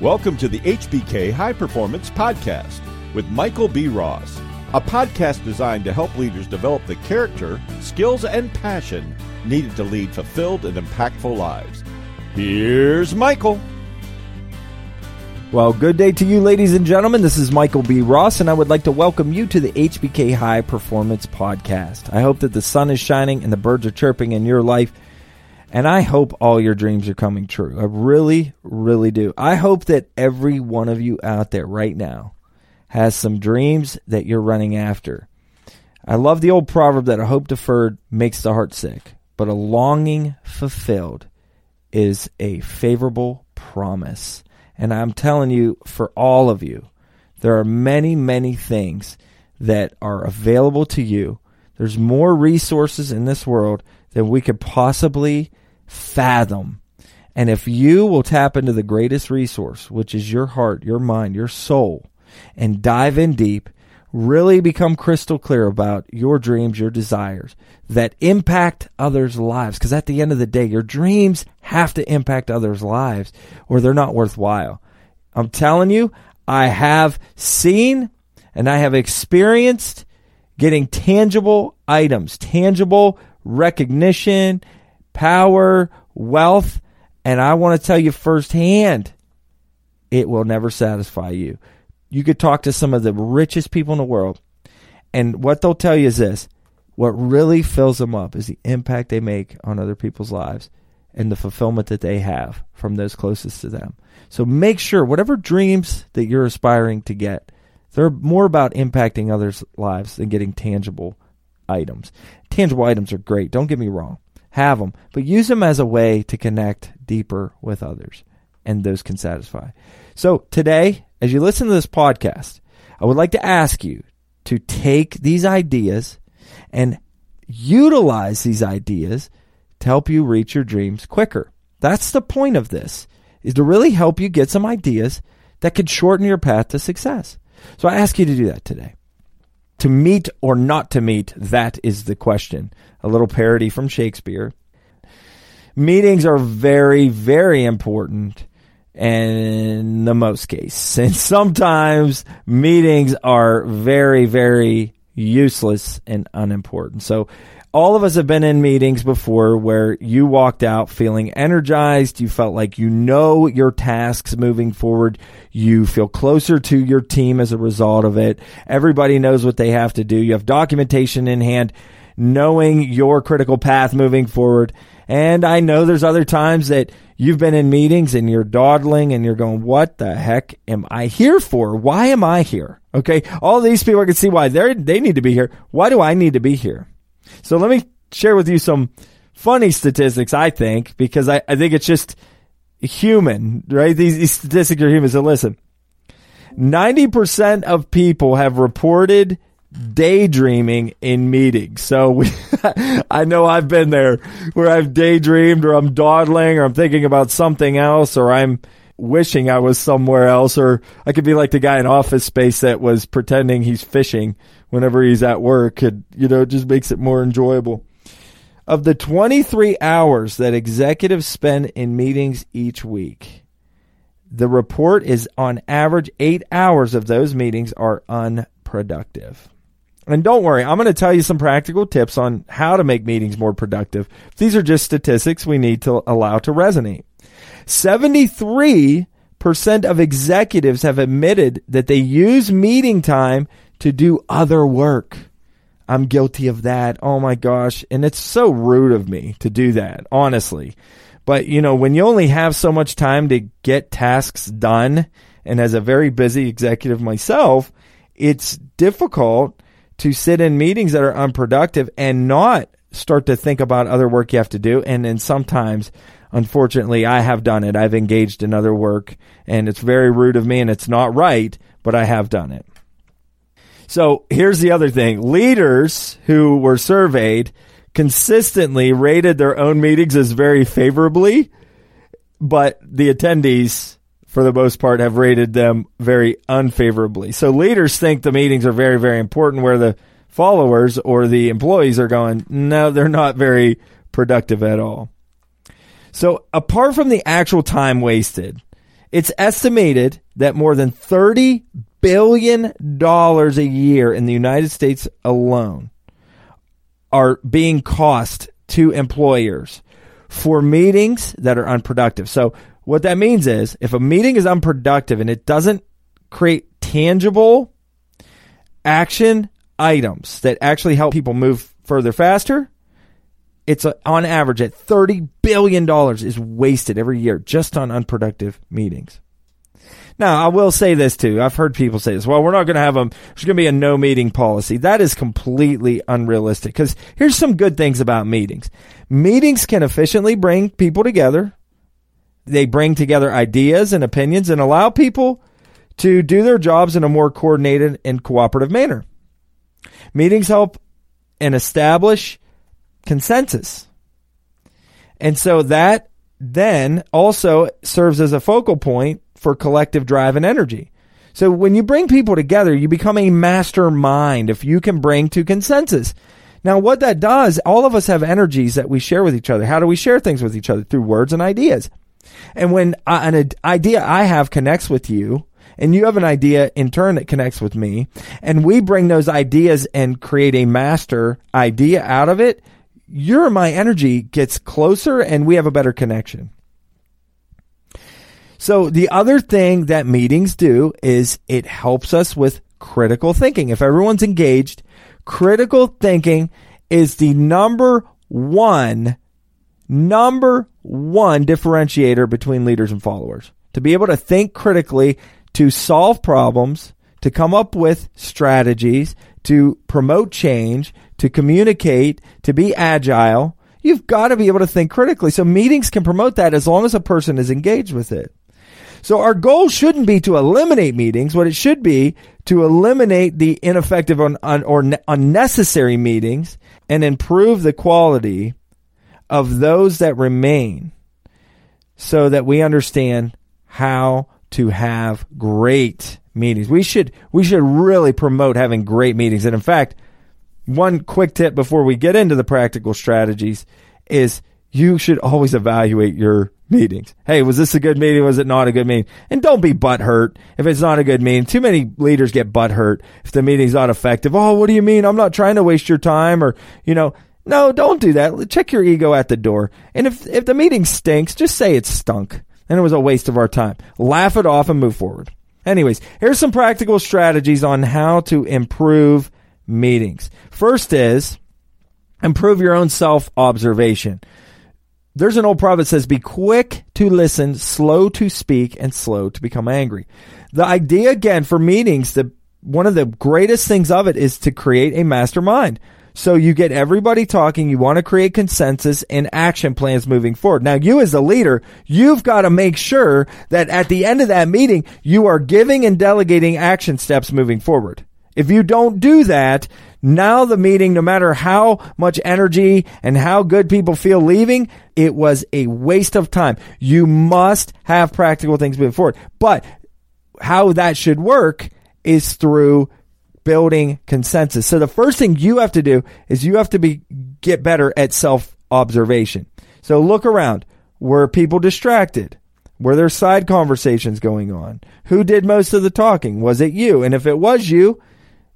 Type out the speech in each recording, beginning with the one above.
Welcome to the HBK High Performance Podcast with Michael B. Ross, a podcast designed to help leaders develop the character, skills, and passion needed to lead fulfilled and impactful lives. Here's Michael. Well, good day to you, ladies and gentlemen. This is Michael B. Ross, and I would like to welcome you to the HBK High Performance Podcast. I hope that the sun is shining and the birds are chirping in your life and I hope all your dreams are coming true. I really, really do. I hope that every one of you out there right now has some dreams that you're running after. I love the old proverb that a hope deferred makes the heart sick, but a longing fulfilled is a favorable promise. And I'm telling you, for all of you, there are many, many things that are available to you. There's more resources in this world than we could possibly fathom. And if you will tap into the greatest resource, which is your heart, your mind, your soul, and dive in deep, really become crystal clear about your dreams, your desires that impact others' lives. Because at the end of the day, your dreams have to impact others' lives or they're not worthwhile. I'm telling you, I have seen and I have experienced getting tangible items, tangible recognition power, wealth, and I want to tell you firsthand, it will never satisfy you. You could talk to some of the richest people in the world, and what they'll tell you is this what really fills them up is the impact they make on other people's lives and the fulfillment that they have from those closest to them. So make sure whatever dreams that you're aspiring to get, they're more about impacting others' lives than getting tangible items. Tangible items are great, don't get me wrong have them, but use them as a way to connect deeper with others, and those can satisfy. So today, as you listen to this podcast, I would like to ask you to take these ideas and utilize these ideas to help you reach your dreams quicker. That's the point of this, is to really help you get some ideas that could shorten your path to success. So I ask you to do that today to meet or not to meet? That is the question. A little parody from Shakespeare. Meetings are very, very important in the most case. And sometimes meetings are very, very useless and unimportant. So all of us have been in meetings before where you walked out feeling energized. You felt like you know your tasks moving forward. You feel closer to your team as a result of it. Everybody knows what they have to do. You have documentation in hand, knowing your critical path moving forward. And I know there's other times that you've been in meetings and you're dawdling and you're going, what the heck am I here for? Why am I here? Okay. All these people can see why they they need to be here. Why do I need to be here? So let me share with you some funny statistics, I think, because I, I think it's just human, right? These, these statistics are human. So listen, 90% of people have reported daydreaming in meetings. So we, I know I've been there where I've daydreamed or I'm dawdling or I'm thinking about something else or I'm wishing I was somewhere else or I could be like the guy in office space that was pretending he's fishing whenever he's at work. It, you know, it just makes it more enjoyable. Of the 23 hours that executives spend in meetings each week, the report is on average eight hours of those meetings are unproductive. And don't worry, I'm going to tell you some practical tips on how to make meetings more productive. These are just statistics we need to allow to resonate. 73% of executives have admitted that they use meeting time to do other work. I'm guilty of that. Oh my gosh. And it's so rude of me to do that, honestly. But, you know, when you only have so much time to get tasks done, and as a very busy executive myself, it's difficult to sit in meetings that are unproductive and not start to think about other work you have to do. And then sometimes, unfortunately, I have done it. I've engaged in other work and it's very rude of me and it's not right, but I have done it. So here's the other thing. Leaders who were surveyed consistently rated their own meetings as very favorably, but the attendees for the most part have rated them very unfavorably. So leaders think the meetings are very, very important where the followers or the employees are going, no, they're not very productive at all. So apart from the actual time wasted, It's estimated that more than $30 billion a year in the United States alone are being cost to employers for meetings that are unproductive. So what that means is if a meeting is unproductive and it doesn't create tangible action items that actually help people move further faster, it's a, on average at $30 billion is wasted every year just on unproductive meetings. Now, I will say this too. I've heard people say this. Well, we're not going to have a, there's going to be a no meeting policy. That is completely unrealistic because here's some good things about meetings. Meetings can efficiently bring people together. They bring together ideas and opinions and allow people to do their jobs in a more coordinated and cooperative manner. Meetings help and establish consensus. And so that then also serves as a focal point for collective drive and energy. So when you bring people together, you become a mastermind if you can bring to consensus. Now, what that does, all of us have energies that we share with each other. How do we share things with each other? Through words and ideas. And when an idea I have connects with you, and you have an idea in turn that connects with me, and we bring those ideas and create a master idea out of it, your my energy gets closer and we have a better connection. So the other thing that meetings do is it helps us with critical thinking. If everyone's engaged, critical thinking is the number one, number one differentiator between leaders and followers. To be able to think critically, to solve problems, to come up with strategies, to promote change, to communicate, to be agile, you've got to be able to think critically. So meetings can promote that as long as a person is engaged with it. So our goal shouldn't be to eliminate meetings. What it should be to eliminate the ineffective or, unnecessary meetings and improve the quality of those that remain so that we understand how to have great meetings. We should we should really promote having great meetings. And in fact, one quick tip before we get into the practical strategies is you should always evaluate your meetings. Hey, was this a good meeting? Was it not a good meeting? And don't be butthurt if it's not a good meeting. Too many leaders get butthurt if the meeting's not effective. Oh, what do you mean? I'm not trying to waste your time or, you know, no, don't do that. Check your ego at the door. And if, if the meeting stinks, just say it stunk and it was a waste of our time. Laugh it off and move forward. Anyways, here's some practical strategies on how to improve meetings. First is improve your own self observation. There's an old proverb that says, Be quick to listen, slow to speak, and slow to become angry. The idea, again, for meetings, the, one of the greatest things of it is to create a mastermind. So you get everybody talking. You want to create consensus and action plans moving forward. Now, you as a leader, you've got to make sure that at the end of that meeting, you are giving and delegating action steps moving forward. If you don't do that, now the meeting, no matter how much energy and how good people feel leaving, it was a waste of time. You must have practical things moving forward. But how that should work is through building consensus. So the first thing you have to do is you have to be get better at self observation. So look around. Were people distracted? Were there side conversations going on? Who did most of the talking? Was it you? And if it was you,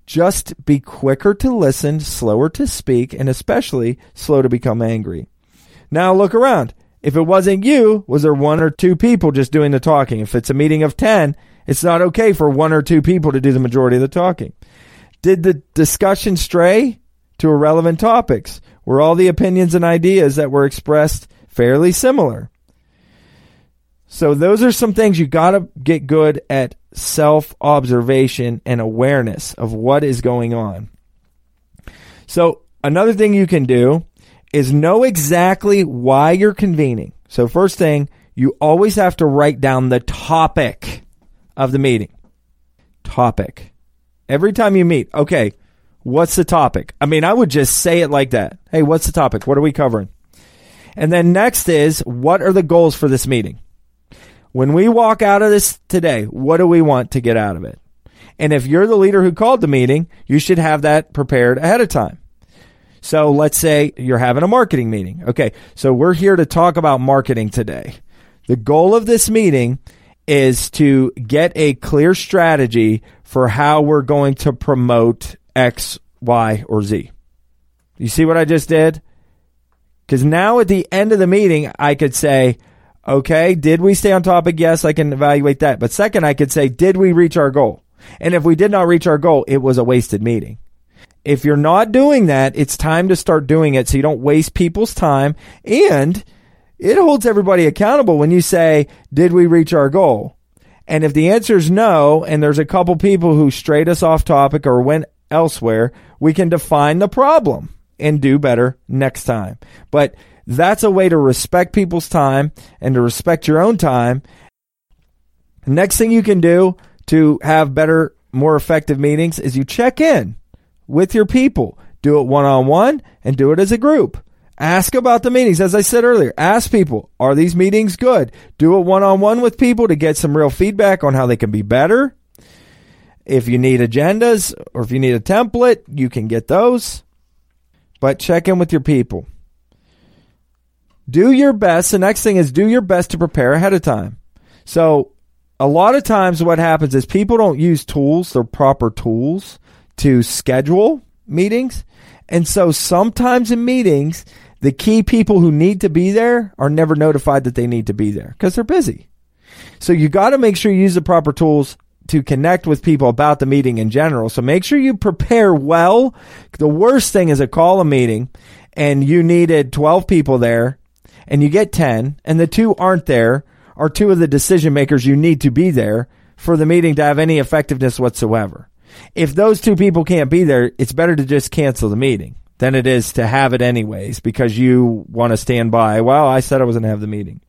just be quicker to listen, slower to speak, and especially slow to become angry. Now look around. If it wasn't you, was there one or two people just doing the talking? If it's a meeting of 10, it's not okay for one or two people to do the majority of the talking. Did the discussion stray to irrelevant topics? Were all the opinions and ideas that were expressed fairly similar? So those are some things you got to get good at self observation and awareness of what is going on. So, another thing you can do is know exactly why you're convening. So, first thing, you always have to write down the topic of the meeting. Topic. Every time you meet, okay, what's the topic? I mean, I would just say it like that. Hey, what's the topic? What are we covering? And then next is, what are the goals for this meeting? When we walk out of this today, what do we want to get out of it? And if you're the leader who called the meeting, you should have that prepared ahead of time. So let's say you're having a marketing meeting. Okay. So we're here to talk about marketing today. The goal of this meeting is to get a clear strategy for how we're going to promote X, Y, or Z. You see what I just did? Because now at the end of the meeting, I could say, okay, did we stay on topic? Yes, I can evaluate that. But second, I could say, did we reach our goal? And if we did not reach our goal, it was a wasted meeting. If you're not doing that, it's time to start doing it so you don't waste people's time and it holds everybody accountable when you say, did we reach our goal? And if the answer is no, and there's a couple people who strayed us off topic or went elsewhere, we can define the problem and do better next time. But that's a way to respect people's time and to respect your own time. Next thing you can do to have better, more effective meetings is you check in with your people. Do it one on one and do it as a group. Ask about the meetings. As I said earlier, ask people, are these meetings good? Do it one on one with people to get some real feedback on how they can be better. If you need agendas or if you need a template, you can get those. But check in with your people. Do your best. The next thing is do your best to prepare ahead of time. So, a lot of times what happens is people don't use tools, their proper tools to schedule meetings. And so sometimes in meetings, the key people who need to be there are never notified that they need to be there because they're busy. So you got to make sure you use the proper tools to connect with people about the meeting in general. So make sure you prepare well. The worst thing is a call a meeting and you needed 12 people there and you get 10 and the two aren't there are two of the decision makers you need to be there for the meeting to have any effectiveness whatsoever. If those two people can't be there, it's better to just cancel the meeting than it is to have it anyways because you want to stand by. Well, I said I was going to have the meeting.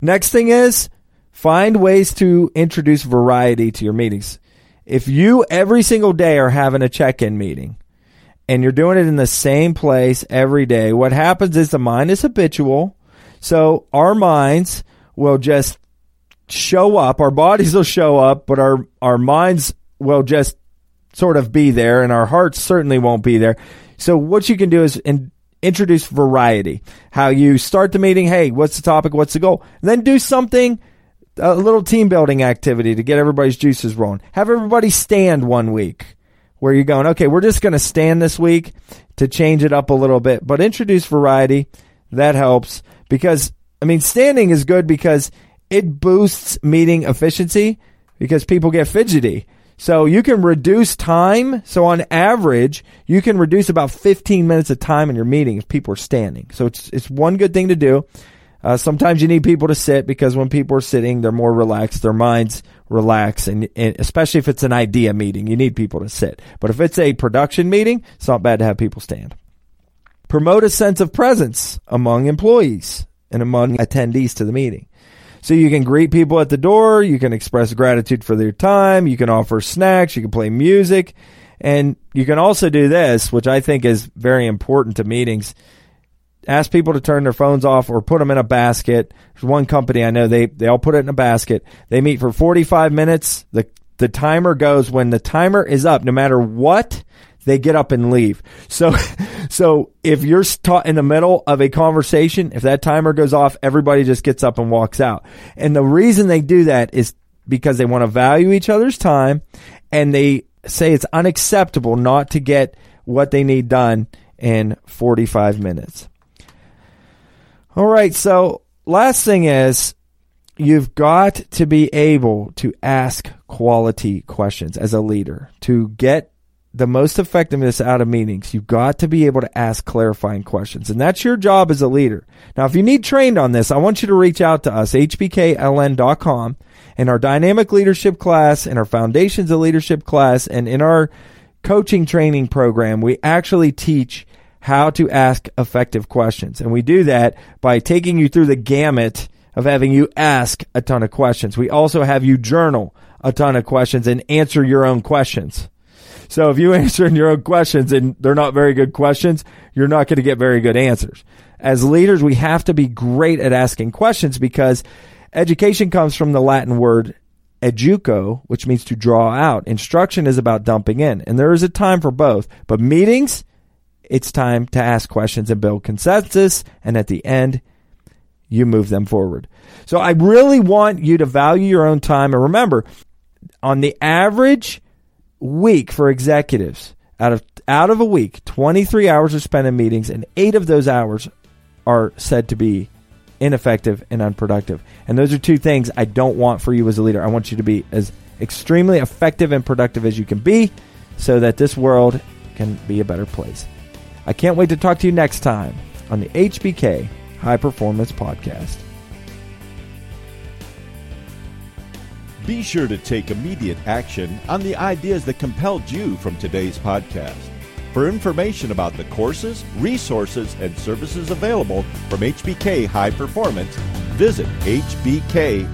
Next thing is find ways to introduce variety to your meetings. If you every single day are having a check in meeting and you're doing it in the same place every day, what happens is the mind is habitual. So our minds will just show up, our bodies will show up, but our, our minds will just sort of be there and our hearts certainly won't be there. So what you can do is in, introduce variety. How you start the meeting, hey, what's the topic? What's the goal? And then do something, a little team building activity to get everybody's juices rolling. Have everybody stand one week where you're going, okay, we're just going to stand this week to change it up a little bit, but introduce variety. That helps because, I mean, standing is good because it boosts meeting efficiency because people get fidgety. So you can reduce time. So on average, you can reduce about 15 minutes of time in your meeting if people are standing. So it's, it's one good thing to do. Uh, sometimes you need people to sit because when people are sitting, they're more relaxed, their minds relax, and, and, especially if it's an idea meeting, you need people to sit. But if it's a production meeting, it's not bad to have people stand. Promote a sense of presence among employees and among attendees to the meeting. So you can greet people at the door, you can express gratitude for their time, you can offer snacks, you can play music, and you can also do this, which I think is very important to meetings. Ask people to turn their phones off or put them in a basket. There's one company I know they they all put it in a basket. They meet for 45 minutes. The the timer goes when the timer is up no matter what they get up and leave. So, so if you're taught in the middle of a conversation, if that timer goes off, everybody just gets up and walks out. And the reason they do that is because they want to value each other's time and they say it's unacceptable not to get what they need done in 45 minutes. All right. So last thing is you've got to be able to ask quality questions as a leader to get the most effectiveness out of meetings, you've got to be able to ask clarifying questions. And that's your job as a leader. Now, if you need trained on this, I want you to reach out to us, hbkln.com, in our dynamic leadership class, in our foundations of leadership class, and in our coaching training program, we actually teach how to ask effective questions. And we do that by taking you through the gamut of having you ask a ton of questions. We also have you journal a ton of questions and answer your own questions. So if you answer your own questions and they're not very good questions, you're not going to get very good answers. As leaders, we have to be great at asking questions because education comes from the Latin word educo, which means to draw out. Instruction is about dumping in, and there is a time for both. But meetings, it's time to ask questions and build consensus. And at the end, you move them forward. So I really want you to value your own time. And remember, on the average week for executives, out of out of a week, 23 hours are spent in meetings, and eight of those hours are said to be ineffective and unproductive. And those are two things I don't want for you as a leader. I want you to be as extremely effective and productive as you can be so that this world can be a better place. I can't wait to talk to you next time on the HBK High Performance Podcast. Be sure to take immediate action on the ideas that compelled you from today's podcast. For information about the courses, resources, and services available from HBK High Performance, visit hbkln.com.